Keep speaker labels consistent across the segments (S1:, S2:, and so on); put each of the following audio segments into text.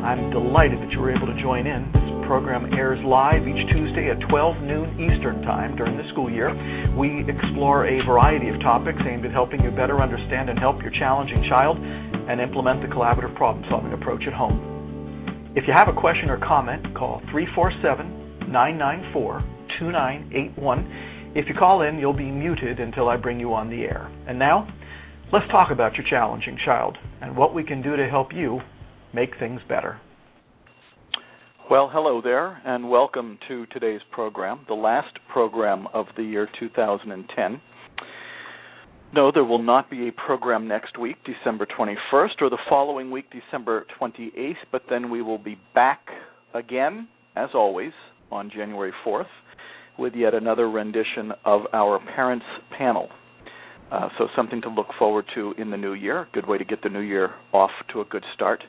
S1: I'm delighted that you were able to join in. This program airs live each Tuesday at 12 noon Eastern Time during the school year. We explore a variety of topics aimed at helping you better understand and help your challenging child and implement the collaborative problem solving approach at home. If you have a question or comment, call 347 994 2981. If you call in, you'll be muted until I bring you on the air. And now, let's talk about your challenging child and what we can do to help you make things better. Well, hello there, and welcome to today's program, the last program of the year 2010. No, there will not be a program next week, December 21st, or the following week, December 28th, but then we will be back again, as always, on January 4th with yet another rendition of our Parents Panel. Uh, so, something to look forward to in the new year. Good way to get the new year off to a good start.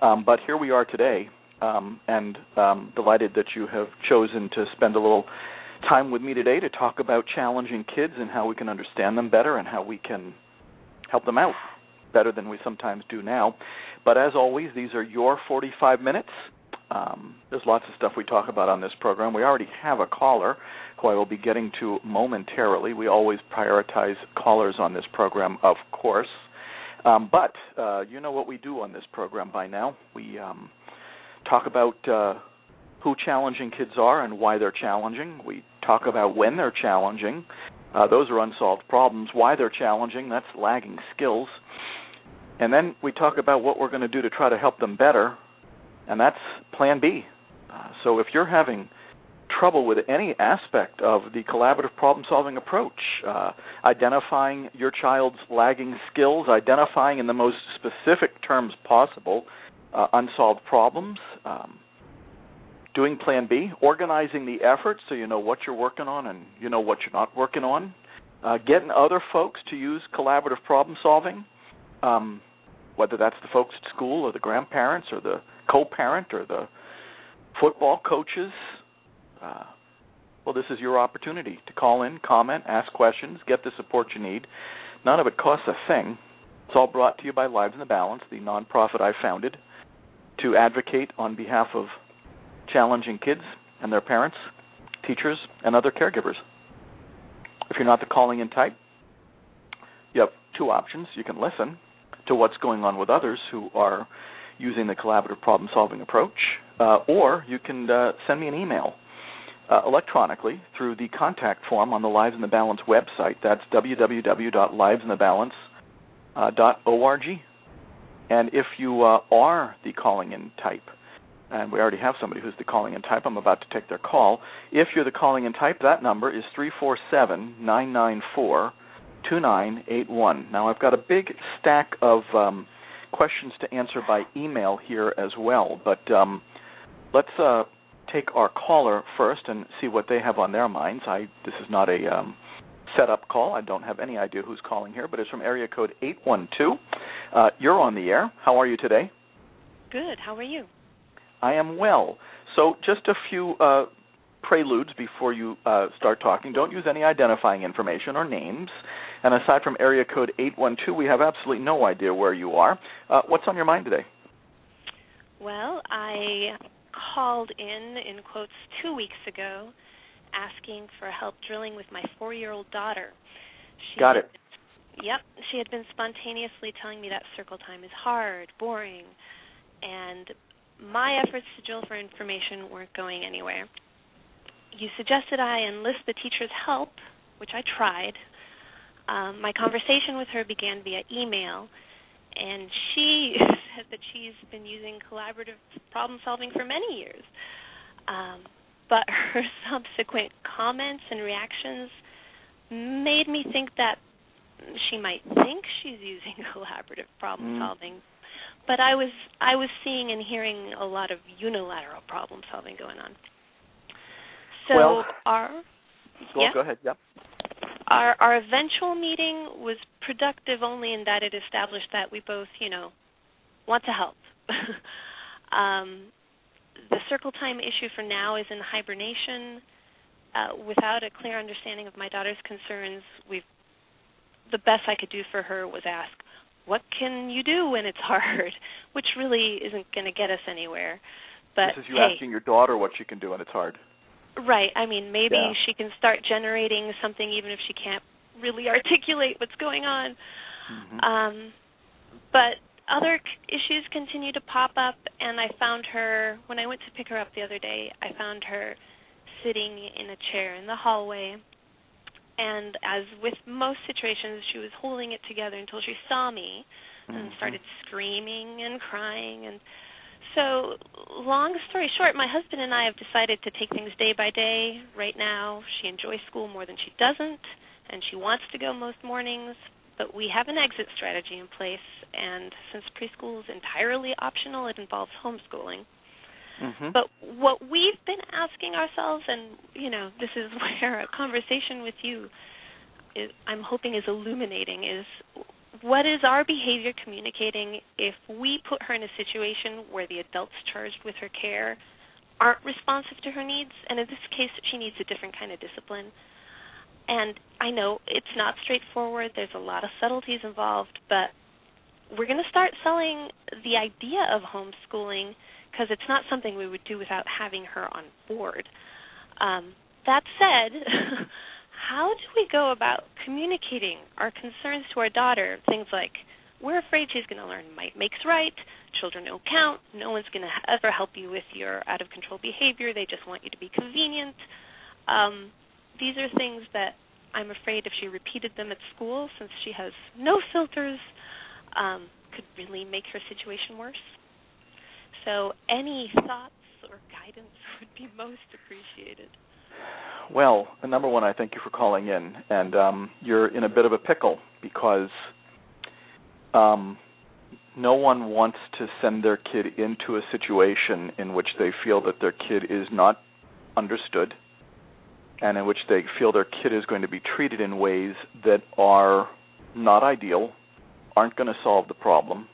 S1: Um, but here we are today, um, and um, delighted that you have chosen to spend a little time with me today to talk about challenging kids and how we can understand them better and how we can help them out better than we sometimes do now. But as always, these are your 45 minutes. Um, there's lots of stuff we talk about on this program. We already have a caller who I will be getting to momentarily. We always prioritize callers on this program, of course. Um, but uh, you know what we do on this program by now. We um, talk about uh, who challenging kids are and why they're challenging. We talk about when they're challenging. Uh, those are unsolved problems. Why they're challenging, that's lagging skills. And then we talk about what we're going to do to try to help them better, and that's plan B. Uh, so if you're having trouble with any aspect of the collaborative problem solving approach, uh, identifying your child's lagging skills, identifying in the most specific terms possible uh, unsolved problems, um, doing plan B, organizing the effort so you know what you're working on and you know what you're not working on, uh, getting other folks to use collaborative problem solving, um, whether that's the folks at school or the grandparents or the co parent or the football coaches. Uh, well, this is your opportunity to call in, comment, ask questions, get the support you need. None of it costs a thing. It's all brought to you by Lives in the Balance, the nonprofit I founded to advocate on behalf of challenging kids and their parents, teachers, and other caregivers. If you're not the calling in type, you have two options. You can listen to what's going on with others who are using the collaborative problem solving approach, uh, or you can uh, send me an email uh, electronically through the contact form on the Lives in the Balance website. That's www.livesinthebalance.org. And if you uh, are the calling in type, and we already have somebody who's the calling in type. I'm about to take their call. If you're the calling in type, that number is 347 994 2981. Now, I've got a big stack of um, questions to answer by email here as well, but um, let's uh, take our caller first and see what they have on their minds. I This is not a um, setup call. I don't have any idea who's calling here, but it's from area code 812. Uh, you're on the air. How are you today?
S2: Good. How are you?
S1: I am well. So, just a few uh, preludes before you uh, start talking. Don't use any identifying information or names. And aside from area code 812, we have absolutely no idea where you are. Uh, what's on your mind today?
S2: Well, I called in, in quotes, two weeks ago asking for help drilling with my four year old daughter.
S1: She Got it.
S2: Yep. She had been spontaneously telling me that circle time is hard, boring, and my efforts to drill for information weren't going anywhere. You suggested I enlist the teacher's help, which I tried. Um, my conversation with her began via email, and she said that she's been using collaborative problem solving for many years. Um, but her subsequent comments and reactions made me think that she might think she's using collaborative problem solving, but I was I was seeing and hearing a lot of unilateral problem solving going on. So
S1: well,
S2: our
S1: well,
S2: yeah?
S1: go ahead. Yep.
S2: Our our eventual meeting was productive only in that it established that we both, you know, want to help. um, the circle time issue for now is in hibernation. Uh, without a clear understanding of my daughter's concerns, we've the best I could do for her was ask, "What can you do when it's hard?" Which really isn't going to get us anywhere. But
S1: this is you
S2: hey,
S1: asking your daughter what she can do when it's hard.
S2: Right. I mean, maybe
S1: Yeah.
S2: she can start generating something even if she can't really articulate what's going on.
S1: Mhm.
S2: Um, but other c- issues continue to pop up, and I found her when I went to pick her up the other day. I found her sitting in a chair in the hallway, and as with most situations, she was holding it together until she saw me and
S1: Mhm.
S2: started screaming and crying and so long story short my husband and i have decided to take things day by day right now she enjoys school more than she doesn't and she wants to go most mornings but we have an exit strategy in place and since preschool is entirely optional it involves homeschooling
S1: Mhm.
S2: but what we've been asking ourselves, and you know, this is where a conversation with you is, I'm hoping is illuminating, is what is our behavior communicating if we put her in a situation where the adults charged with her care aren't responsive to her needs, and in this case, she needs a different kind of discipline. And I know it's not straightforward. There's a lot of subtleties involved, but we're going to start selling the idea of homeschooling because it's not something we would do without having her on board. Um, that said, how do we go about communicating our concerns to our daughter? Things like, we're afraid she's going to learn might makes right, children don't count, no one's going to ever help you with your out of control behavior, they just want you to be convenient. Um, these are things that I'm afraid if she repeated them at school, since she has no filters, um, could really make her situation worse. So, any thoughts or guidance would be most appreciated.
S1: Well, number one, I thank you for calling in, and um, you're in a bit of a pickle because um, no one wants to send their kid into a situation in which they feel that their kid is not understood, and in which they feel their kid is going to be treated in ways that are not ideal, aren't going to solve the problem,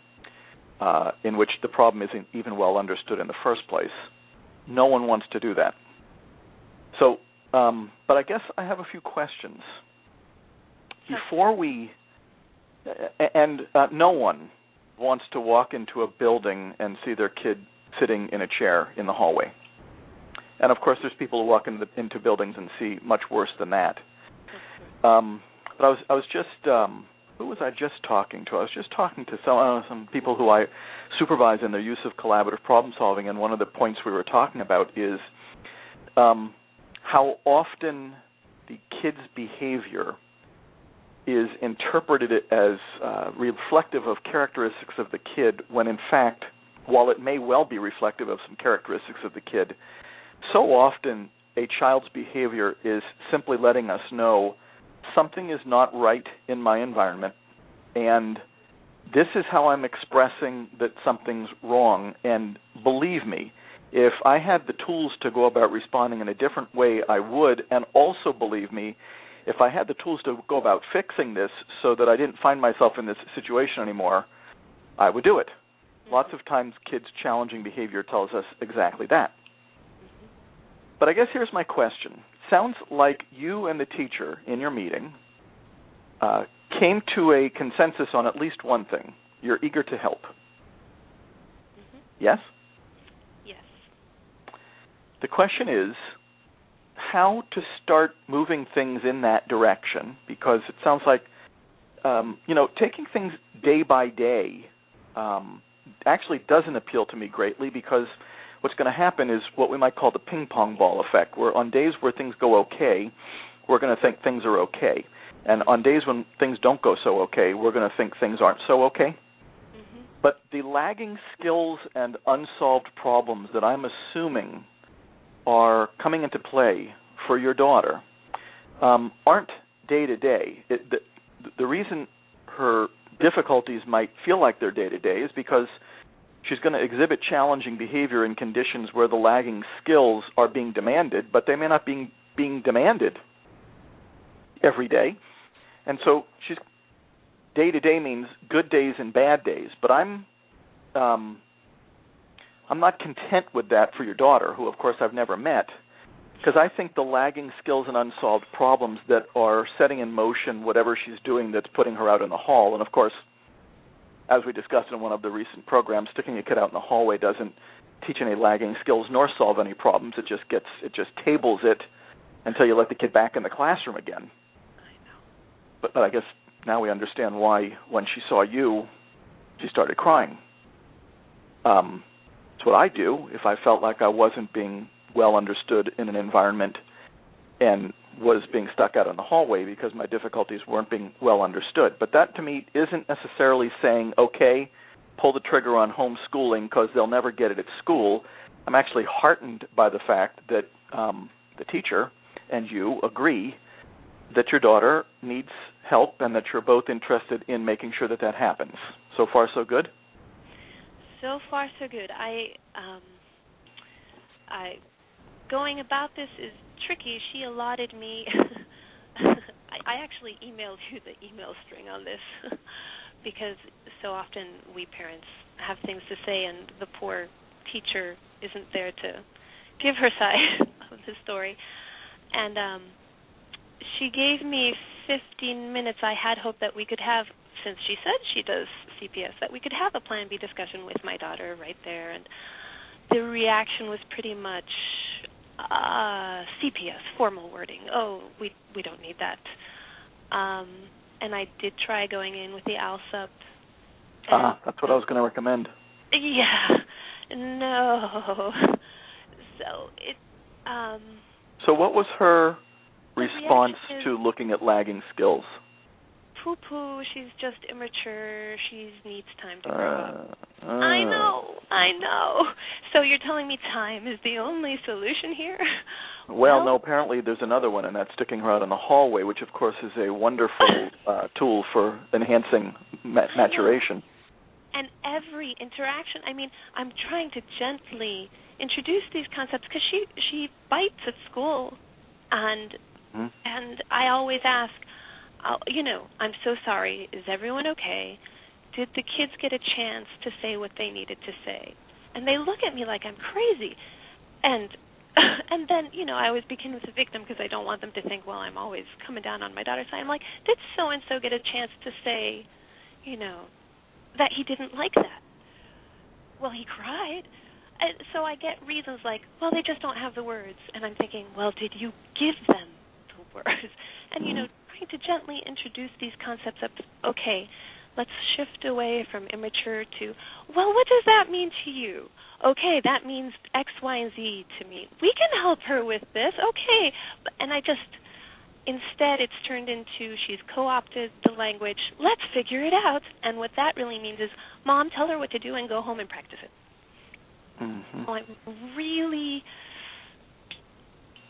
S1: uh, in which the problem isn't even well understood in the first place. No one wants to do that. So, um, but I guess I have a few questions before we. And uh, no one wants to walk into a building and see their kid sitting in a chair in the hallway. And of course, there's people who walk into, into buildings and see much worse than that. Um, but I was I was just um, who was I just talking to? I was just talking to some uh, some people who I supervise in their use of collaborative problem solving, and one of the points we were talking about is um, how often the kid's behavior is interpreted as uh, reflective of characteristics of the kid, when in fact, while it may well be reflective of some characteristics of the kid, so often a child's behavior is simply letting us know something is not right in my environment, and this is how I'm expressing that something's wrong. And believe me, if I had the tools to go about responding in a different way, I would. And also believe me, if I had the tools to go about fixing this so that I didn't find myself in this situation anymore, I would do it. Lots of times, kids' challenging behavior tells us exactly that. But I guess here's my question. Sounds like you and the teacher in your meeting uh, came to a consensus on at least one thing. You're eager to help.
S2: hmm
S1: Yes?
S2: Yes.
S1: The question is how to start moving things in that direction? Because it sounds like um, you know taking things day by day um, actually doesn't appeal to me greatly because what's going to happen is what we might call the ping pong ball effect where on days where things go okay we're going to think things are okay. And on days when things don't go so okay we're going to think things aren't so okay.
S2: Hmm
S1: but the lagging skills and unsolved problems that I'm assuming are coming into play for your daughter um, aren't day to day. The, reason her difficulties might feel like they're day to day is because she's going to exhibit challenging behavior in conditions where the lagging skills are being demanded, but they may not be being demanded every day. And so she's day to day means good days and bad days, but I'm um I'm not content with that for your daughter, who of course I've never met, because I think the lagging skills and unsolved problems that are setting in motion whatever she's doing that's putting her out in the hall, and of course as we discussed in one of the recent programs, sticking a kid out in the hallway doesn't teach any lagging skills nor solve any problems. It just gets it just tables it until you let the kid back in the classroom again.
S2: I know.
S1: But, but I guess now we understand why when she saw you, she started crying. Um, what I do if I felt like I wasn't being well understood in an environment and was being stuck out in the hallway because my difficulties weren't being well understood. But that to me isn't necessarily saying, okay, pull the trigger on homeschooling because they'll never get it at school. I'm actually heartened by the fact that um, the teacher and you agree that your daughter needs help and that you're both interested in making sure that that happens. So far, so good.
S2: So far, so good. I, um, I, going about this is tricky. She allotted me. I, I actually emailed you the email string on this because so often we parents have things to say, and the poor teacher isn't there to give her side of the story. And um, she gave me 15 minutes. I had hoped that we could have, since she said she does CPS, that we could have a Plan B discussion with my daughter right there. And the reaction was pretty much uh, CPS, formal wording. Oh, we we don't need that. Um, and I did try going in with the ALSUP.
S1: Ah, that's what I was going to recommend.
S2: Yeah, no. So it. Um,
S1: so what was her response to looking at lagging skills?
S2: Poo poo, she's just immature, she needs time to grow up.
S1: Uh,
S2: I know, I know. So you're telling me time is the only solution here?
S1: Well, well, no, apparently there's another one, and that's sticking her out in the hallway, which of course is a wonderful uh, tool for enhancing ma- maturation.
S2: And every interaction, I mean, I'm trying to gently introduce these concepts because she she bites at school, and
S1: mm-hmm.
S2: and I always ask, I'll, you know, I'm so sorry. Is everyone okay? Did the kids get a chance to say what they needed to say? And they look at me like I'm crazy. And and then, you know, I always begin with the victim because I don't want them to think, well, I'm always coming down on my daughter's side. I'm like, did so and so get a chance to say, you know, that he didn't like that? Well, he cried. And so I get reasons like, well, they just don't have the words. And I'm thinking, well, did you give them the words? And, you know, mm-hmm. Trying to gently introduce these concepts of okay, let's shift away from immature to well, what does that mean to you? Okay, that means X, Y, and Z to me. We can help her with this. Okay, and I just instead it's turned into she's co-opted the language. Let's figure it out. And what that really means is, mom, tell her what to do and go home and practice it.
S1: Mm-hmm.
S2: I'm really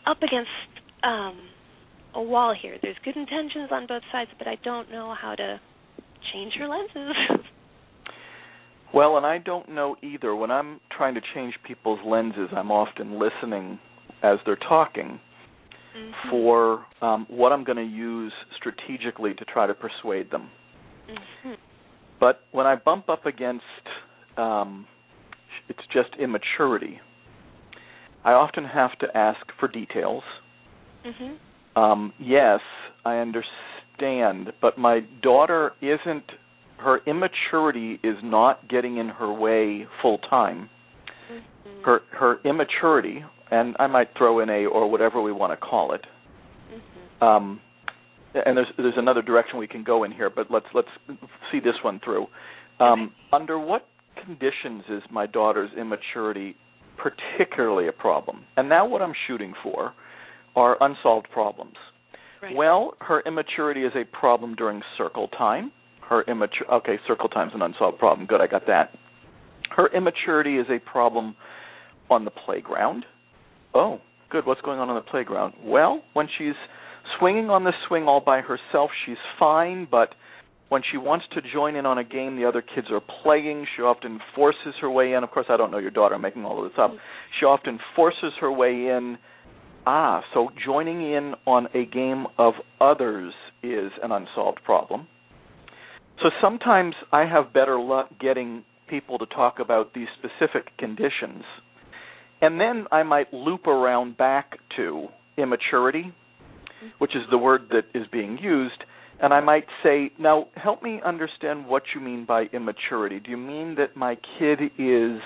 S2: up against um, a wall here. There's good intentions on both sides, but I don't know how to change her lenses.
S1: well, and I don't know either. When I'm trying to change people's lenses, I'm often listening as they're talking
S2: mm-hmm.
S1: for um, what I'm going to use strategically to try to persuade them.
S2: Mm-hmm.
S1: But when I bump up against um, it's just immaturity, I often have to ask for details.
S2: Mm-hmm.
S1: Um, yes, I understand, but my daughter isn't. Her immaturity is not getting in her way full time.
S2: Mm-hmm.
S1: Her her immaturity, and I might throw in a or whatever we want to call it.
S2: Mm-hmm.
S1: Um, and there's there's another direction we can go in here, but let's let's see this one through. Um,
S2: okay.
S1: Under what conditions is my daughter's immaturity particularly a problem? And now what I'm shooting for are unsolved problems.
S2: Right.
S1: Well, her immaturity is a problem during circle time. Her immature okay, circle time's an unsolved problem. Good, I got that. Her immaturity is a problem on the playground. Oh, good. What's going on on the playground? Well, when she's swinging on the swing all by herself, she's fine, but when she wants to join in on a game the other kids are playing, she often forces her way in. Of course, I don't know your daughter. I'm making all of this up. Mm-hmm. She often forces her way in. Ah, so joining in on a game of others is an unsolved problem. So sometimes I have better luck getting people to talk about these specific conditions. And then I might loop around back to immaturity, which is the word that is being used, and I might say, now help me understand what you mean by immaturity. Do you mean that my kid is,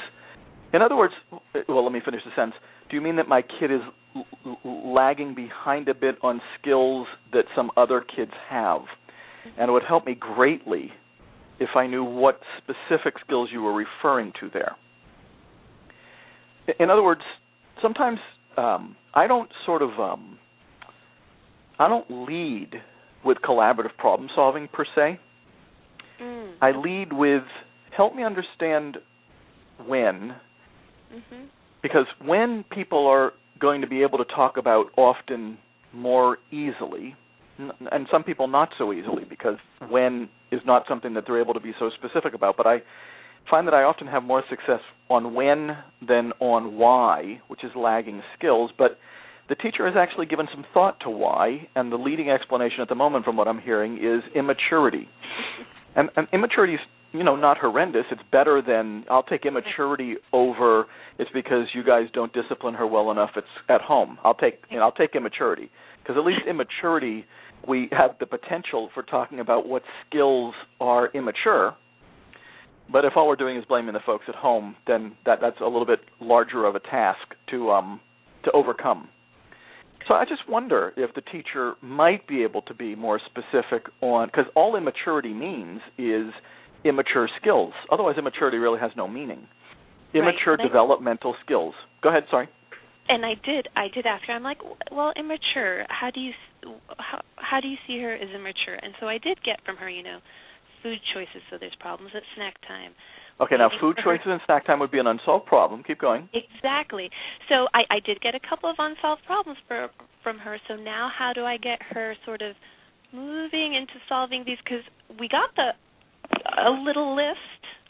S1: in other words, well, let me finish the sentence. Do you mean that my kid is lagging behind a bit on skills that some other kids have? And it would help me greatly if I knew what specific skills you were referring to there. In other words, sometimes um, I don't sort of um, I don't lead with collaborative problem solving per se.
S2: Mm.
S1: I lead with help me understand when,
S2: hmm
S1: because when people are going to be able to talk about often more easily, and some people not so easily because when is not something that they're able to be so specific about. But I find that I often have more success on when than on why, which is lagging skills. But the teacher has actually given some thought to why, and the leading explanation at the moment, from what I'm hearing, is immaturity. And, and immaturity is, you know, not horrendous. It's better than I'll take immaturity over. It's because you guys don't discipline her well enough. It's at home. I'll take, you know, I'll take immaturity because at least immaturity, we have the potential for talking about what skills are immature. But if all we're doing is blaming the folks at home, then that that's a little bit larger of a task to um to overcome. So I just wonder if the teacher might be able to be more specific on because all immaturity means is immature skills. Otherwise, immaturity really has no meaning. Immature
S2: Right.
S1: developmental skills. Go ahead. Sorry.
S2: And I did, I did ask her. I'm like, well, immature. How do you, how, how do you see her as immature? And so I did get from her, you know, food choices. So there's problems at snack time.
S1: Okay. Now, food choices and snack time would be an unsolved problem. Keep going.
S2: Exactly. So I, I did get a couple of unsolved problems for, from her. So now, how do I get her sort of moving into solving these? Because we got the a little list.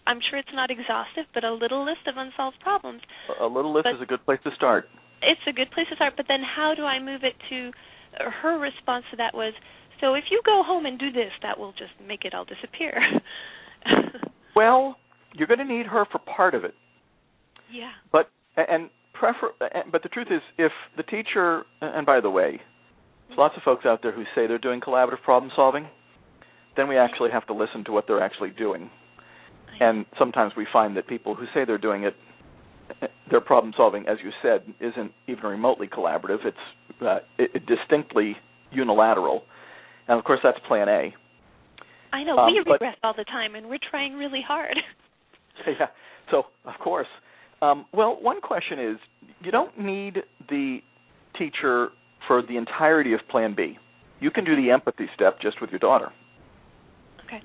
S2: I'm sure it's not exhaustive, but a little list of unsolved problems.
S1: A little list
S2: But-
S1: is a good place to start.
S2: It's a good place to start. But then, how do I move it to? Her response to that was, "So if you go home and do this, that will just make it all disappear."
S1: Well, you're going to need her for part of it.
S2: yeah.
S1: But and prefer but the truth is if the teacher and by the way there's lots of folks out there who say they're doing collaborative problem solving then we actually have to listen to what they're actually doing and sometimes we find that people who say they're doing it their problem solving as you said isn't even remotely collaborative it's uh, it, it distinctly unilateral and of course that's plan A
S2: I know
S1: Um,
S2: we
S1: but-
S2: regress all the time, and we're trying really hard.
S1: yeah. So of course. Um, well, one question is you don't need the teacher for the entirety of Plan B. You can do the empathy step just with your daughter.
S2: Okay.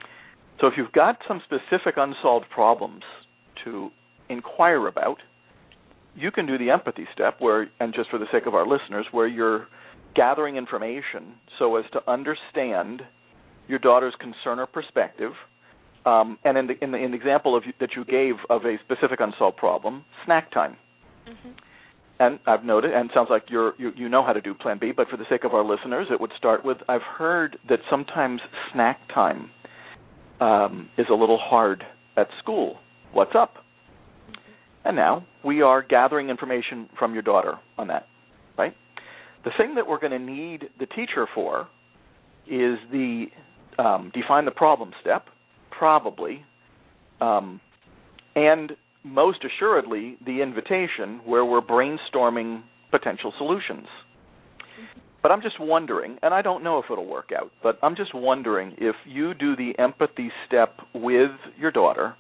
S1: So if you've got some specific unsolved problems to inquire about, you can do the empathy step where and just for the sake of our listeners where you're gathering information so as to understand your daughter's concern or perspective um, and in the, in the in the example of that you gave of a specific unsolved problem, snack time.
S2: hmm
S1: And I've noted, and it sounds like you're, you you know how to do Plan B. But for the sake of our listeners, it would start with: I've heard that sometimes snack time um, is a little hard at school. What's up? And now we are gathering information from your daughter on that, right? The thing that we're going to need the teacher for is the um, define the problem step, probably, um, and most assuredly the invitation where we're brainstorming potential solutions. But I'm just wondering, and I don't know if it'll work out, but I'm just wondering if you do the empathy step with your daughter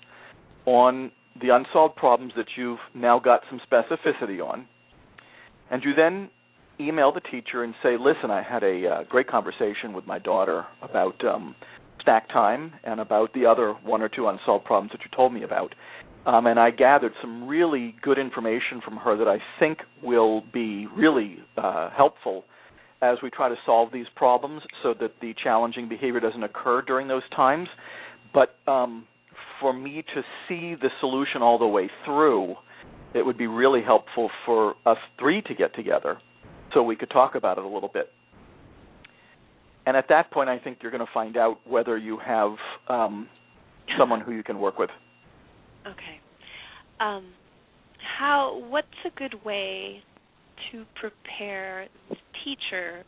S1: on the unsolved problems that you've now got some specificity on, and you then email the teacher and say, "Listen, I had a uh, great conversation with my daughter about um, snack time and about the other one or two unsolved problems that you told me about, um, and I gathered some really good information from her that I think will be really uh, helpful as we try to solve these problems so that the challenging behavior doesn't occur during those times. But um, for me to see the solution all the way through, it would be really helpful for us three to get together so we could talk about it a little bit. And at that point, I think you're going to find out whether you have um, someone who you can work with.
S2: Okay. Um, how? What's a good way to prepare the teacher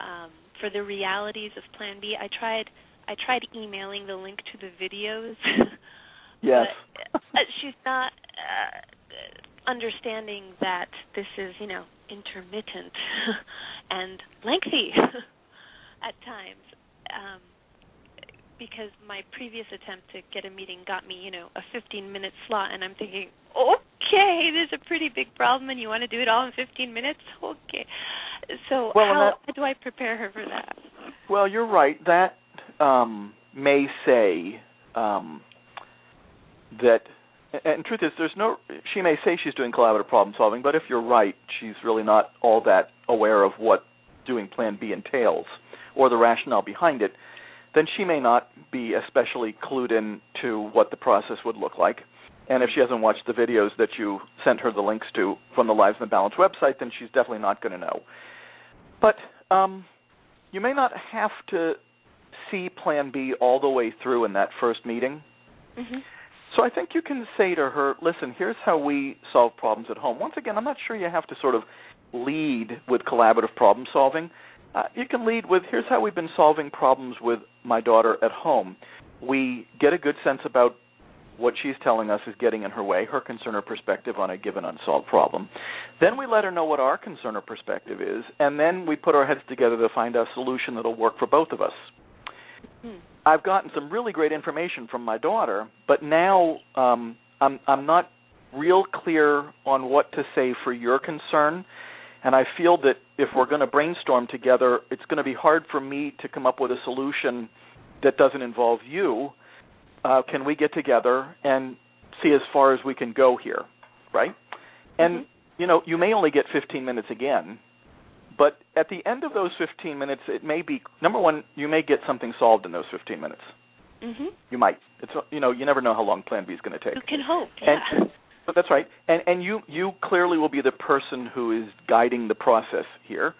S2: um, for the realities of Plan B? I tried. I tried emailing the link to the videos.
S1: yes.
S2: but uh, she's not uh, understanding that this is, you know, intermittent and lengthy at times. Um, because my previous attempt to get a meeting got me, you know, a 15 minute slot, and I'm thinking, okay, there's a pretty big problem, and you want to do it all in 15 minutes? Okay. So
S1: well,
S2: how
S1: that,
S2: do I prepare her for that?
S1: Well, you're right. That um, may say um, that, and truth is, there's no. She may say she's doing collaborative problem solving, but if you're right, she's really not all that aware of what doing Plan B entails or the rationale behind it then she may not be especially clued in to what the process would look like. And if she hasn't watched the videos that you sent her the links to from the Lives in the Balance website, then she's definitely not going to know. But um, you may not have to see Plan B all the way through in that first meeting.
S2: Mm-hmm.
S1: So I think you can say to her, listen, here's how we solve problems at home. Once again, I'm not sure you have to sort of lead with collaborative problem solving. Uh, you can lead with here's how we've been solving problems with my daughter at home. We get a good sense about what she's telling us is getting in her way, her concern or perspective on a given unsolved problem. Then we let her know what our concern or perspective is, and then we put our heads together to find a solution that'll work for both of us.
S2: Hmm.
S1: I've gotten some really great information from my daughter, but now um, I'm I'm not real clear on what to say for your concern and I feel that if we're going to brainstorm together, it's going to be hard for me to come up with a solution that doesn't involve you. Uh, can we get together and see as far as we can go here, right? And
S2: mm-hmm.
S1: you know, you may only get 15 minutes again, but at the end of those 15 minutes, it may be number one, you may get something solved in those 15 minutes.
S2: Mm-hmm.
S1: You might. It's you know, you never know how long Plan B is going to take.
S2: You can hope. Yeah.
S1: And, but that's right. And and you you clearly will be the person who is guiding the process here.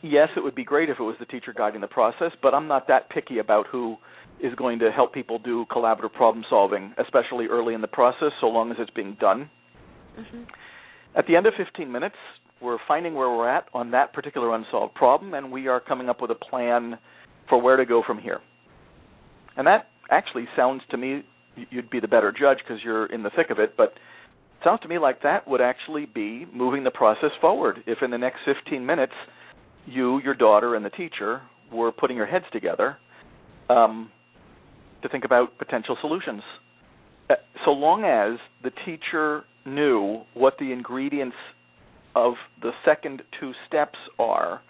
S1: Yes, it would be great if it was the teacher guiding the process, but I'm not that picky about who is going to help people do collaborative problem solving, especially early in the process, so long as it's being done.
S2: Mm-hmm.
S1: At the end of 15 minutes, we're finding where we're at on that particular unsolved problem, and we are coming up with a plan for where to go from here. And that actually sounds to me you'd be the better judge because you're in the thick of it, but sounds to me like that would actually be moving the process forward. If in the next 15 minutes you, your daughter, and the teacher were putting your heads together um, to think about potential solutions. Uh, so long as the teacher knew what the ingredients of the second two steps are,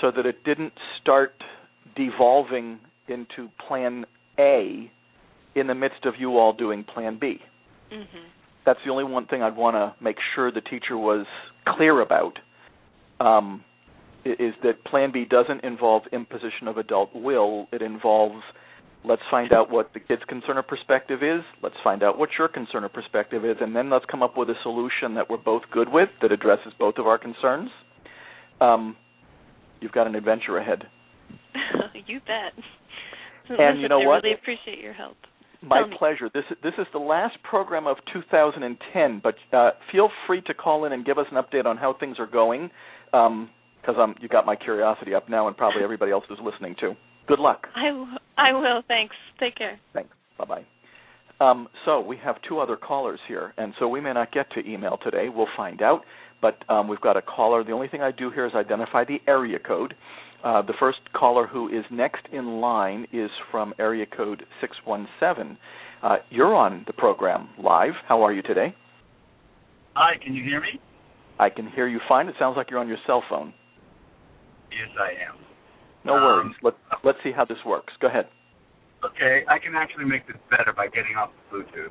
S1: so that it didn't start devolving into plan A in the midst of you all doing plan B.
S2: Mm-hmm
S1: that's the only one thing I'd want to make sure the teacher was clear about. Um, is that Plan B doesn't involve imposition of adult will. It involves let's find out what the kid's concern or perspective is. Let's find out what your concern or perspective is, and then let's come up with a solution that we're both good with that addresses both of our concerns. Um, you've got an adventure ahead.
S2: you bet.
S1: And
S2: Listen,
S1: you know
S2: I
S1: what?
S2: really appreciate your help.
S1: My pleasure. This this is the last program of 2010, but uh, feel free to call in and give us an update on how things are going, because um, you got my curiosity up now, and probably everybody else is listening too. Good luck.
S2: I, w- I will. Thanks. Take care.
S1: Thanks. Bye bye. Um, so we have two other callers here, and so we may not get to email today. We'll find out. But um, we've got a caller. The only thing I do here is identify the area code. Uh, the first caller who is next in line is from area code 617. Uh, you're on the program live. How are you today?
S3: Hi, can you hear me?
S1: I can hear you fine. It sounds like you're on your cell phone.
S3: Yes, I am.
S1: No
S3: Um,
S1: worries. Let, let's see how this works. Go ahead.
S3: Okay, I can actually make this better by getting off the Bluetooth.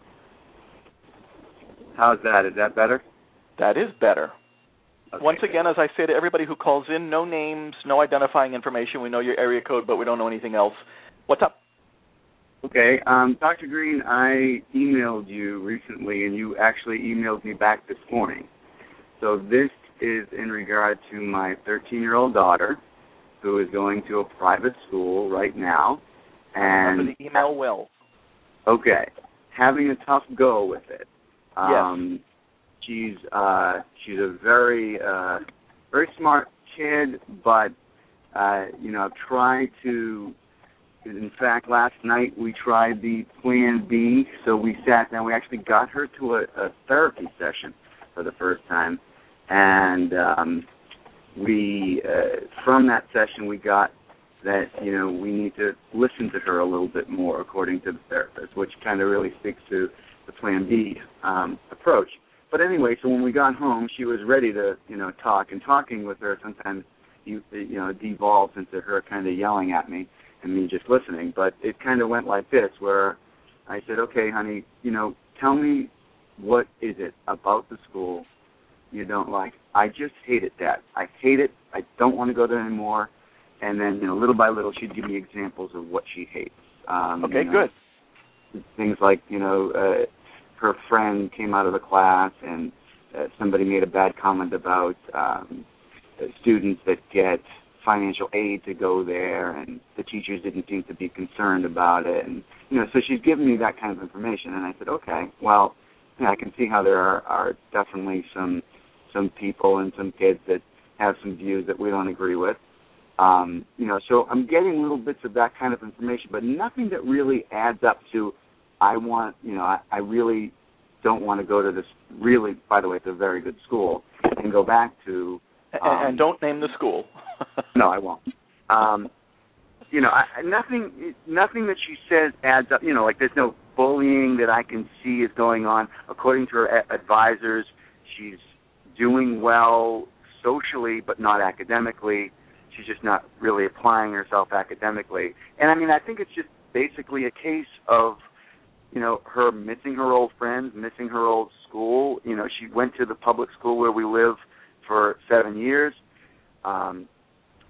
S3: How's that? Is that better?
S1: That is better.
S3: Okay,
S1: Once again, as I say to everybody who calls in, no names, no identifying information. We know your area code, but we don't know anything else. What's up?
S3: Okay, um, Dr. Greene, I emailed you recently, and you actually emailed me back this morning. So this is in regard to my 13-year-old daughter, who is going to a private school right now, and
S1: Remember the email well.
S3: okay, having a tough go with it. Um, She's uh, she's a very uh, very smart kid, but uh, you know, I've tried to. In fact, last night we tried the Plan B. So we sat down. We actually got her to a, a therapy session for the first time, and um, we uh, from that session we got that you know we need to listen to her a little bit more according to the therapist, which kind of really speaks to the Plan B um, approach. But anyway, so when we got home, she was ready to you know talk, and talking with her sometimes you you know devolves into her kind of yelling at me and me just listening. But it kind of went like this, where I said, "Okay, honey, you know, tell me what is it about the school you don't like? I just hate it, Dad. I hate it. I don't want to go there anymore." And then you know, little by little, she'd give me examples of what she hates. Um,
S1: Okay,
S3: you know,
S1: good.
S3: things like you know uh, her friend came out of the class and uh, somebody made a bad comment about um, students that get financial aid to go there and the teachers didn't seem to be concerned about it. And you know so she's giving me that kind of information and I said okay well yeah, I can see how there are, are definitely some some people and some kids that have some views that we don't agree with. Um, you know, so I'm getting little bits of that kind of information, but nothing that really adds up to I want, you know, I, I really don't want to go to this really, by the way, it's a very good school and go back to.
S1: And,
S3: Um,
S1: and don't name the school.
S3: No, I won't. Um, you know, I, I- nothing, nothing that she says adds up. You know, like there's no bullying that I can see is going on. According to her advisors, she's doing well socially, but not academically. She's just not really applying herself academically. And I mean, I think it's just basically a case of, you know, her missing her old friends, missing her old school. You know, she went to the public school where we live for seven years. Um,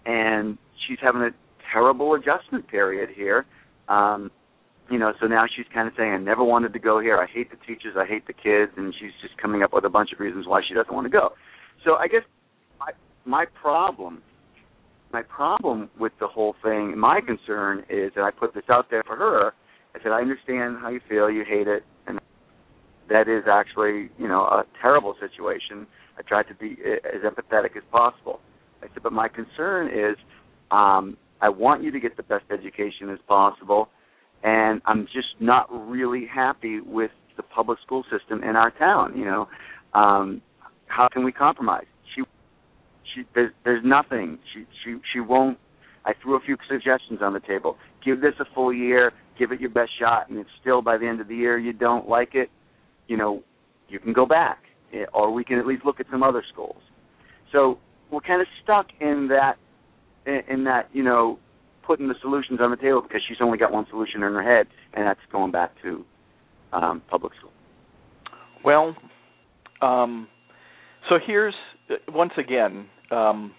S3: and she's having a terrible adjustment period here. Um, you know, so now she's kind of saying, I never wanted to go here. I hate the teachers. I hate the kids. And she's just coming up with a bunch of reasons why she doesn't want to go. So I guess my, my problem, my problem with the whole thing, my concern is that I put this out there for her. I said, I understand how you feel. You hate it. And that is actually, you know, a terrible situation. I tried to be as empathetic as possible. I said, but my concern is um, I want you to get the best education as possible, and I'm just not really happy with the public school system in our town. You know, um, how can we compromise? She, she, there's, there's nothing. She, she, she won't. I threw a few suggestions on the table. Give this a full year. Give it your best shot, and if still by the end of the year you don't like it, you know, you can go back, eh, or we can at least look at some other schools. So we're kind of stuck in that in, that you know putting the solutions on the table because she's only got one solution in her head, and that's going back to um, public school.
S1: Well, um, so here's once again. Um,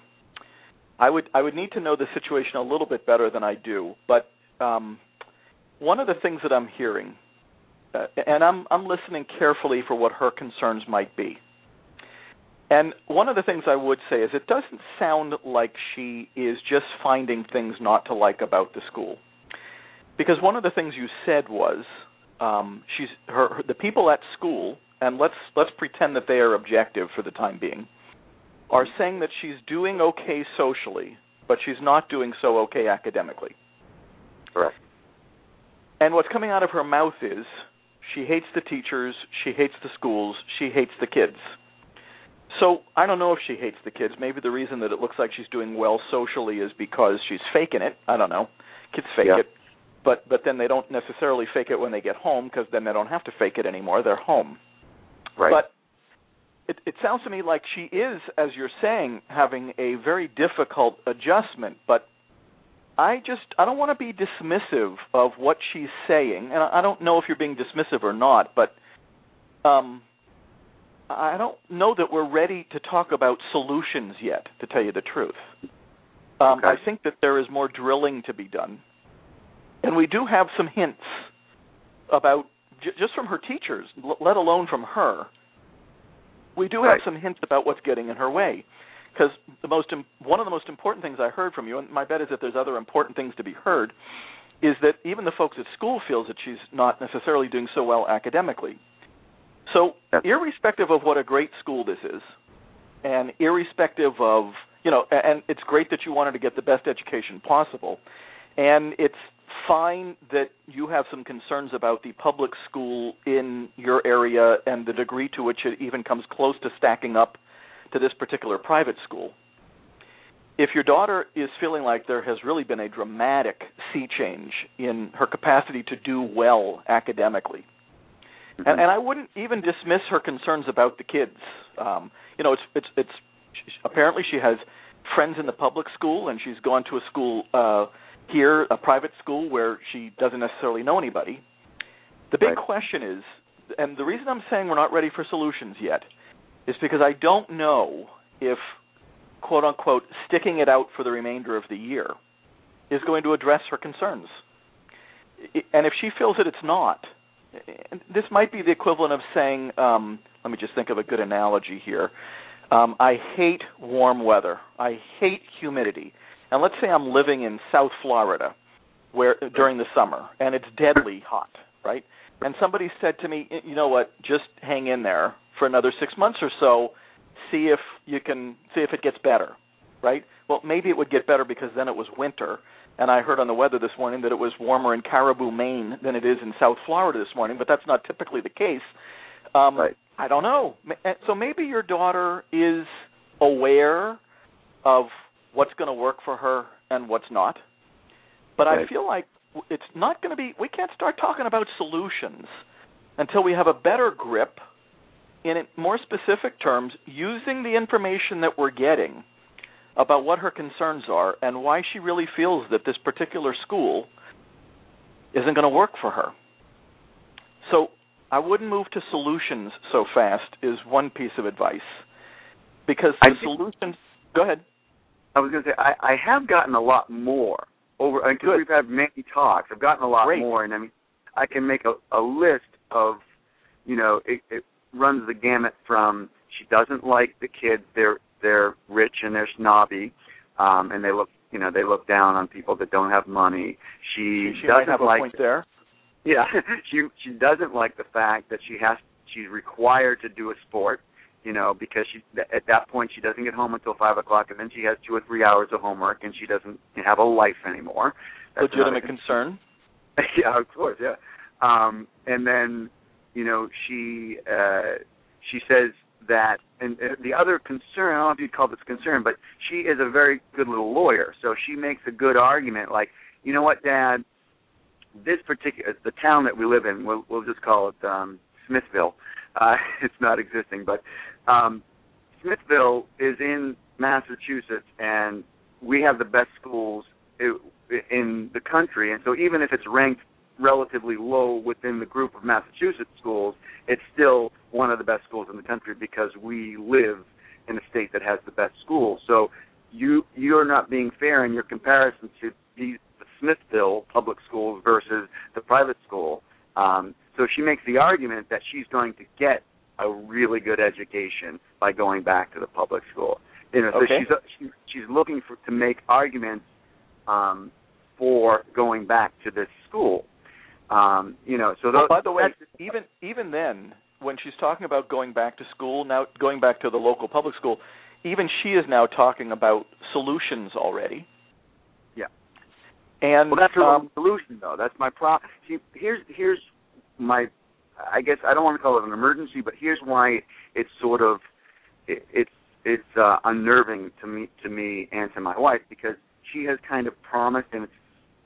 S1: I would I would need to know the situation a little bit better than I do, but um, one of the things that I'm hearing, uh, and I'm I'm listening carefully for what her concerns might be. And one of the things I would say is it doesn't sound like she is just finding things not to like about the school. Because one of the things you said was um, she's her, her the people at school, and let's let's pretend that they are objective for the time being, are saying that she's doing okay socially, but she's not doing so okay academically.
S3: Correct.
S1: And what's coming out of her mouth is she hates the teachers, she hates the schools, she hates the kids. So I don't know if she hates the kids. Maybe the reason that it looks like she's doing well socially is because she's faking it. I don't know. Kids fake
S3: Yeah.
S1: it, but but then they don't necessarily fake it when they get home because then they don't have to fake it anymore. They're home.
S3: Right.
S1: But it, it sounds to me like she is, as you're saying, having a very difficult adjustment. But I just I don't want to be dismissive of what she's saying, and I I don't know if you're being dismissive or not. But um, I don't know that we're ready to talk about solutions yet, to tell you the truth. Um,
S3: okay.
S1: I think that there is more drilling to be done, and we do have some hints about j- just from her teachers, l- let alone from her. We do have some hints about what's getting in her way, because the most Im- one of the most important things I heard from you, and my bet is that there's other important things to be heard, is that even the folks at school feels that she's not necessarily doing so well academically. So, irrespective of what a great school this is, and irrespective of you know, and it's great that you wanted to get the best education possible, and it's fine that you have some concerns about the public school in your area and the degree to which it even comes close to stacking up to this particular private school. If your daughter is feeling like there has really been a dramatic sea change in her capacity to do well academically,
S3: Mhm.
S1: and, and I wouldn't even dismiss her concerns about the kids. Um, you know, it's it's it's apparently she has friends in the public school, and she's gone to a school uh, here, a private school where she doesn't necessarily know anybody. The big
S3: Right.
S1: question is, and the reason I'm saying we're not ready for solutions yet, is because I don't know if quote unquote sticking it out for the remainder of the year is going to address her concerns. And if she feels that it's not, and this might be the equivalent of saying, um, let me just think of a good analogy here. Um, I hate warm weather. I hate humidity. And let's say I'm living in South Florida, where during the summer, and it's deadly hot, right? And somebody said to me, you know what? Just hang in there for another six months or so. See if you can see if it gets better, right? Well, maybe it would get better because then it was winter, and I heard on the weather this morning that it was warmer in Caribou, Maine than it is in South Florida this morning, but that's not typically the case. Um,
S3: Right.
S1: I don't know. So maybe your daughter is aware of what's going to work for her and what's not. But I feel like it's not going to be. We can't start talking about solutions until we have a better grip, in more specific terms, using the information that we're getting about what her concerns are and why she really feels that this particular school isn't going to work for her. So I wouldn't move to solutions so fast is one piece of advice. Because the solutions go ahead.
S3: I was going to say I, I have gotten a lot more over because
S1: Good.
S3: we've had many talks. I've gotten a lot
S1: Great.
S3: more, and I mean, I can make a, a list of, you know, it, it runs the gamut from she doesn't like the kids. They're they're rich and they're snobby, um, and they look, you know, they look down on people that don't have money. She,
S1: She,
S3: doesn't
S1: have
S3: like
S1: there.
S3: yeah, she she doesn't like the fact that she has she's required to do a sport, you know, because she at that point she doesn't get home until five o'clock, and then she has two or three hours of homework, and she doesn't have a life anymore. That's
S1: Legitimate concern.
S3: yeah, of course, yeah. Um, and then, you know, she uh, she says that, and uh, the other concern, I don't know if you'd call this concern, but she is a very good little lawyer, so she makes a good argument. Like, you know what, Dad, this particular the town that we live in, we'll we'll just call it um, Smithville. Uh, it's not existing, but um, Smithville is in Massachusetts, and we have the best schools in the country. And so, even if it's ranked relatively low within the group of Massachusetts schools, it's still one of the best schools in the country because we live in a state that has the best schools. So, you you're not being fair in your comparison to these the Smithville public schools versus the private school. Um, so she makes the argument that she's going to get a really good education by going back to the public school. You know, so
S1: Okay.
S3: she's she, she's looking for to make arguments um, for going back to this school. Um, you know, so
S1: Well, by the way, even even then, when she's talking about going back to school, now going back to the local public school, even she is now talking about solutions already.
S3: Yeah.
S1: And
S3: Well, that's her
S1: um,
S3: solution, though. That's my problem. See, here's here's my. I guess I don't want to call it an emergency, but here's why it's sort of it, it's it's uh, unnerving to me to me and to my wife because she has kind of promised, and it's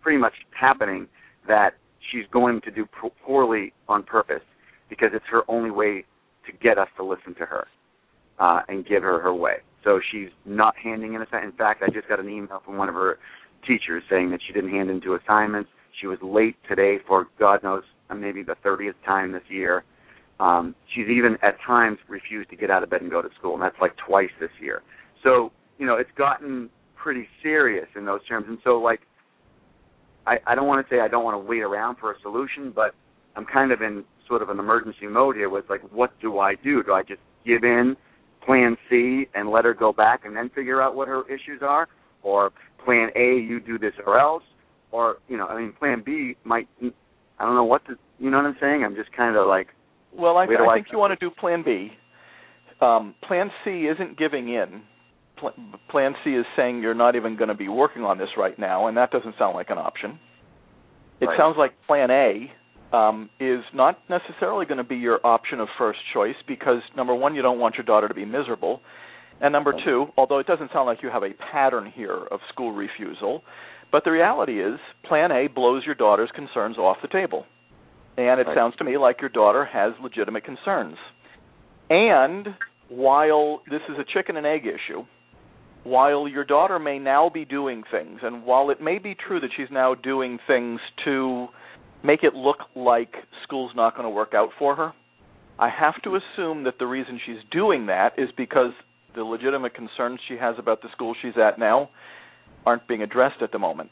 S3: pretty much happening that she's going to do po- poorly on purpose because it's her only way to get us to listen to her uh, and give her her way. So she's not handing in assignments. In fact, I just got an email from one of her teachers saying that she didn't hand in two assignments. She was late today for God knows maybe the 30th time this year. Um, she's even at times refused to get out of bed and go to school, and that's like twice this year. So you know, it's gotten pretty serious in those terms. And so, like, I, I don't want to say I don't want to wait around for a solution, but I'm kind of in sort of an emergency mode here with like, what do I do? Do I just give in, plan C, and let her go back and then figure out what her issues are, or plan A, you do this or else, or you know, I mean, plan B might. I don't know what to. You know what I'm saying? I'm just kind of like.
S1: Well, I, I think you want to do plan B. Um, plan C isn't giving in Plan C is saying you're not even going to be working on this right now, and that doesn't sound like an option. It
S3: right.
S1: sounds like Plan A um, is not necessarily going to be your option of first choice because number one, you don't want your daughter to be miserable, and number two, although it doesn't sound like you have a pattern here of school refusal, but the reality is Plan A blows your daughter's concerns off the table, and it
S3: right.
S1: sounds to me like your daughter has legitimate concerns. And while this is a chicken and egg issue, while your daughter may now be doing things, and while it may be true that she's now doing things to make it look like school's not going to work out for her, I have to assume that the reason she's doing that is because the legitimate concerns she has about the school she's at now aren't being addressed at the moment.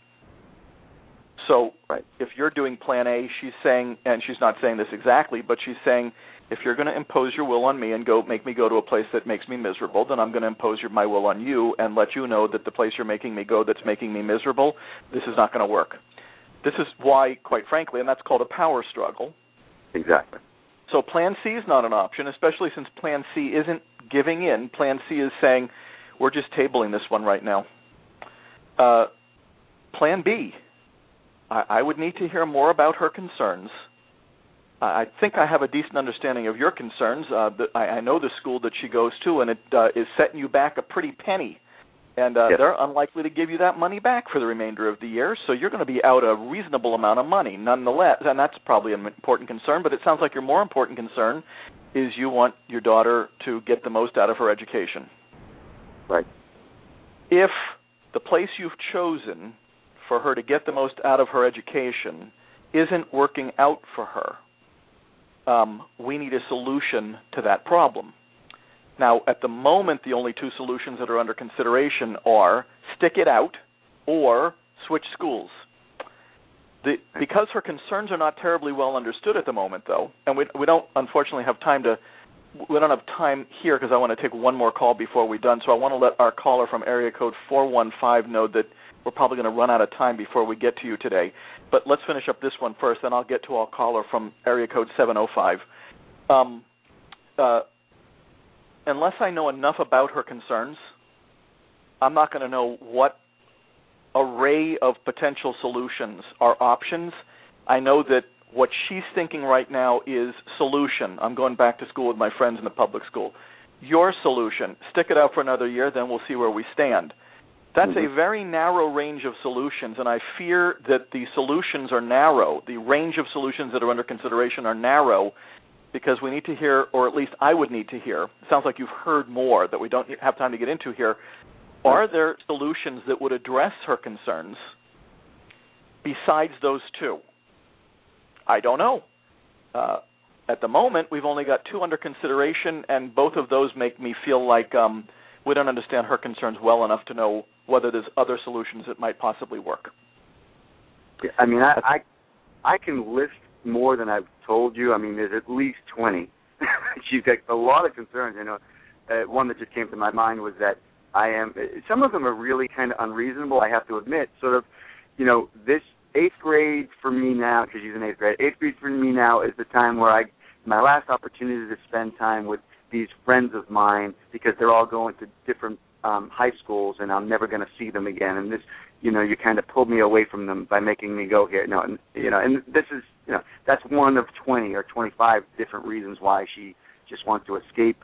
S1: So,
S3: right.
S1: if you're doing plan A, she's saying, and she's not saying this exactly, but she's saying, if you're going to impose your will on me and go make me go to a place that makes me miserable, then I'm going to impose your, my will on you and let you know that the place you're making me go that's making me miserable, this is not going to work. This is why, quite frankly, and that's called a power struggle.
S3: Exactly.
S1: So Plan C is not an option, especially since Plan C isn't giving in. Plan C is saying, we're just tabling this one right now. Uh, plan B, I, I would need to hear more about her concerns I think I have a decent understanding of your concerns. Uh, the, I, I know the school that she goes to, and it uh, is setting you back a pretty penny. And uh,
S3: yes.
S1: they're unlikely to give you that money back for the remainder of the year, so you're going to be out a reasonable amount of money, nonetheless. And that's probably an important concern. But it sounds like your more important concern is you want your daughter to get the most out of her education.
S3: Right.
S1: If the place you've chosen for her to get the most out of her education isn't working out for her, um, we need a solution to that problem. Now, at the moment, the only two solutions that are under consideration are stick it out or switch schools. The, because her concerns are not terribly well understood at the moment, though, and we, we don't unfortunately have time to we don't have time here because I want to take one more call before we're done. So I want to let our caller from area code 415 know that we're probably going to run out of time before we get to you today. But let's finish up this one first, then I'll get to our caller from area code 705. Um, uh, unless I know enough about her concerns, I'm not going to know what array of potential solutions are options. I know that what she's thinking right now is solution. I'm going back to school with my friends in the public school. Your solution, stick it out for another year, then we'll see where we stand. That's
S3: mm-hmm.
S1: a very narrow range of solutions, and I fear that the solutions are narrow. The range of solutions that are under consideration are narrow because we need to hear, or at least I would need to hear, sounds like you've heard more that we don't have time to get into here. Are there solutions that would address her concerns besides those two? I don't know. Uh, at the moment, we've only got two under consideration, and both of those make me feel like um, we don't understand her concerns well enough to know whether there's other solutions that might possibly work.
S3: I mean, I I, I can list more than I've told you. I mean, there's at least twenty. She's got a lot of concerns. You know, uh, one that just came to my mind was that I am. Some of them are really kind of unreasonable. I have to admit. Sort of, you know, this eighth grade for me now because she's in eighth grade. Eighth grade for me now is the time where I my last opportunity to spend time with these friends of mine because they're all going to different um high schools and I'm never going to see them again and this you know you kind of pulled me away from them by making me go here no and you know and this is you know that's one of 20 or 25 different reasons why she just wants to escape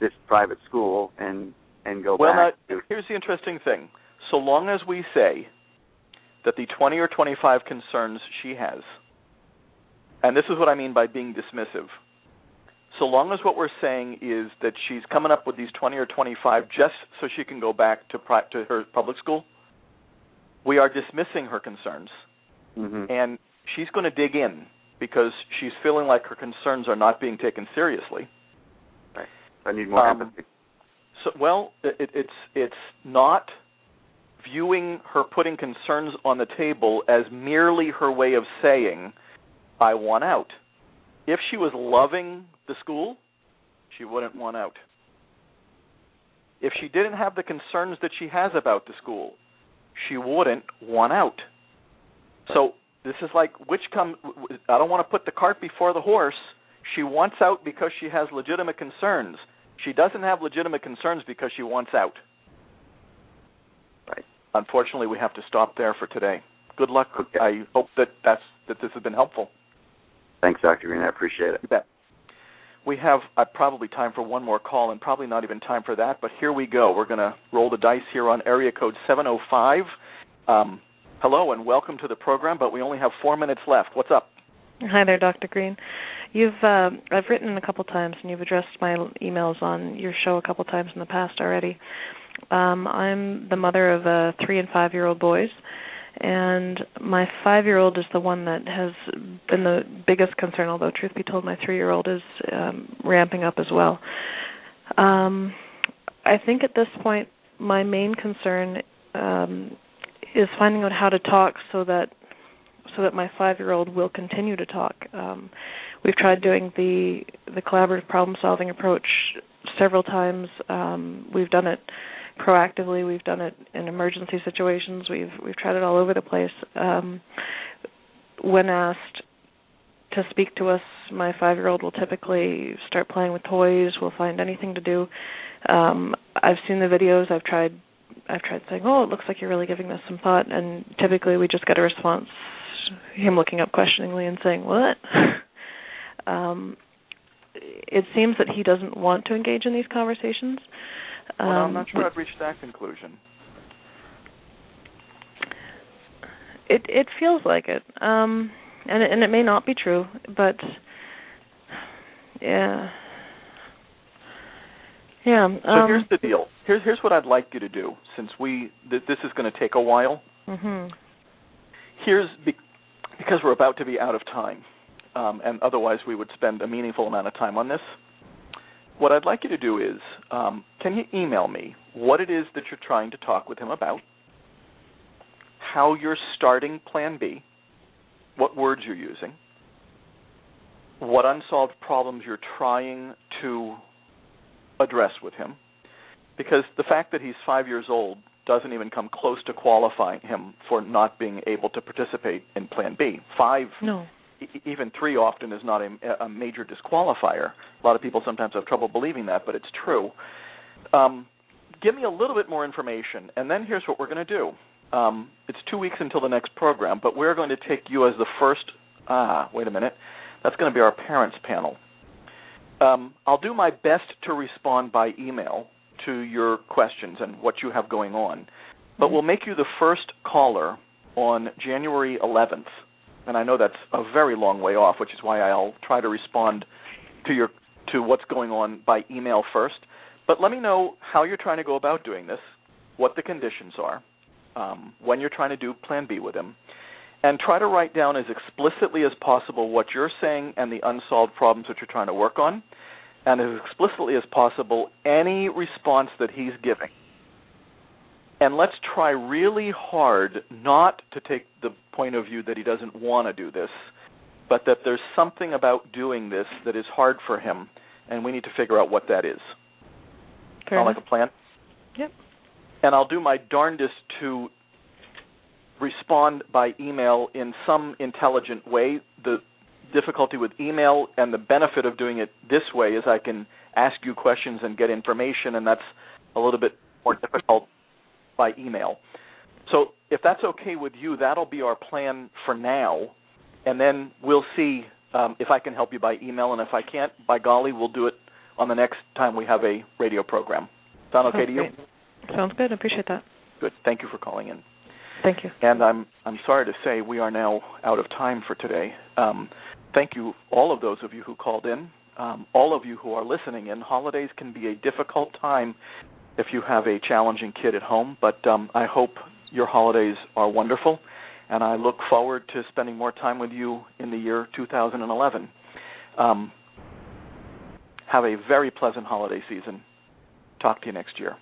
S3: this private school and and go
S1: well,
S3: back
S1: now, here's the interesting thing so long as we say that the 20 or 25 concerns she has and this is what I mean by being dismissive so long as what we're saying is that she's coming up with these 20 or 25 just so she can go back to pri- to her public school, we are dismissing her concerns,
S3: mm-hmm.
S1: and she's going to dig in. because she's feeling like her concerns are not being taken seriously.
S3: Right. I need more
S1: Um,
S3: empathy.
S1: So, well, it, it's it's not viewing her putting concerns on the table as merely her way of saying, "I want out." If she was loving the school, she wouldn't want out. If she didn't have the concerns that she has about the school, she wouldn't want out. So this is like which come. I don't want to put the cart before the horse. She wants out because she has legitimate concerns. She doesn't have legitimate concerns because she wants out.
S3: Right.
S1: Unfortunately, we have to stop there for today. Good luck.
S3: Okay.
S1: I hope that that's that this has been helpful.
S3: Thanks, Dr. Greene. I appreciate it.
S1: You bet. We have uh, probably time for one more call, and probably not even time for that. But here we go. We're going to roll the dice here on area code 705. Um, hello and welcome to the program. But we only have four minutes left. What's up?
S4: Hi there, Dr. Greene. You've uh, I've written a couple times, and you've addressed my emails on your show a couple times in the past already. Um, I'm the mother of uh, three and five year old boys, and my five year old is the one that has been the biggest concern. Although, truth be told, my three year old is um, ramping up as well. Um, I think at this point, my main concern um, is finding out how to talk so that so that my five year old will continue to talk. Um, we've tried doing the the collaborative problem solving approach several times. Um, we've done it proactively. We've done it in emergency situations. We've we've tried it all over the place. Um, when asked to speak to us, my five year old will typically start playing with toys. We'll find anything to do. Um, I've seen the videos. I've tried. I've tried saying, "Oh, it looks like you're really giving this some thought," and typically we just get a response, him looking up questioningly and saying, "What?" um, it seems that he doesn't want to engage in these conversations.
S1: Well, I'm
S4: Um,
S1: not sure I've reached that conclusion.
S4: It it feels like it, um, and it, and it may not be true, but yeah, yeah.
S1: So
S4: um,
S1: here's the deal. Here's here's what I'd like you to do. Since we th- this is going to take a while.
S4: mhm.
S1: Here's be- because we're about to be out of time, um, and otherwise we would spend a meaningful amount of time on this. What I'd like you to do is, um, can you email me what it is that you're trying to talk with him about, how you're starting Plan B, what words you're using, what unsolved problems you're trying to address with him, because the fact that he's five years old doesn't even come close to qualifying him for not being able to participate in Plan B. Five
S4: No.
S1: E- even three often is not a, a major disqualifier. A lot of people sometimes have trouble believing that, but it's true. Um, give me a little bit more information, and then here's what we're going to do. Um, it's two weeks until the next program, but we're going to take you as the first. Ah, wait a minute. That's going to be our parents panel. Um, I'll do my best to respond by email to your questions and what you have going on, but we'll make you the first caller on January 11th and I know that's a very long way off, which is why I'll try to respond to your to what's going on by email first. But let me know how you're trying to go about doing this, what the conditions are, um, when you're trying to do Plan B with him, and try to write down as explicitly as possible what you're saying and the unsolved problems that you're trying to work on, and as explicitly as possible any response that he's giving and let's try really hard not to take the point of view that he doesn't want to do this, but that there's something about doing this that is hard for him, and we need to figure out what that is.
S4: Fair
S1: Sound
S4: enough.
S1: like a plan?
S4: Yep.
S1: And I'll do my darndest to respond by email in some intelligent way. The difficulty with email and the benefit of doing it this way is I can ask you questions and get information, and that's a little bit more difficult by email. So if that's okay with you, that'll be our plan for now, and then we'll see um, if I can help you by email, and if I can't, by golly, we'll do it on the next time we have a radio program. Sound okay
S4: Sounds
S1: to you?
S4: great. Sounds good. I appreciate that.
S1: Good. Thank you for calling in.
S4: Thank you.
S1: And I'm I'm sorry to say we are now out of time for today. Um, thank you, all of those of you who called in, um, all of you who are listening in. Holidays can be a difficult time if you have a challenging kid at home, but um, I hope your holidays are wonderful. and I look forward to spending more time with you in the year 2011. Um, have a very pleasant holiday season. Talk to you next year.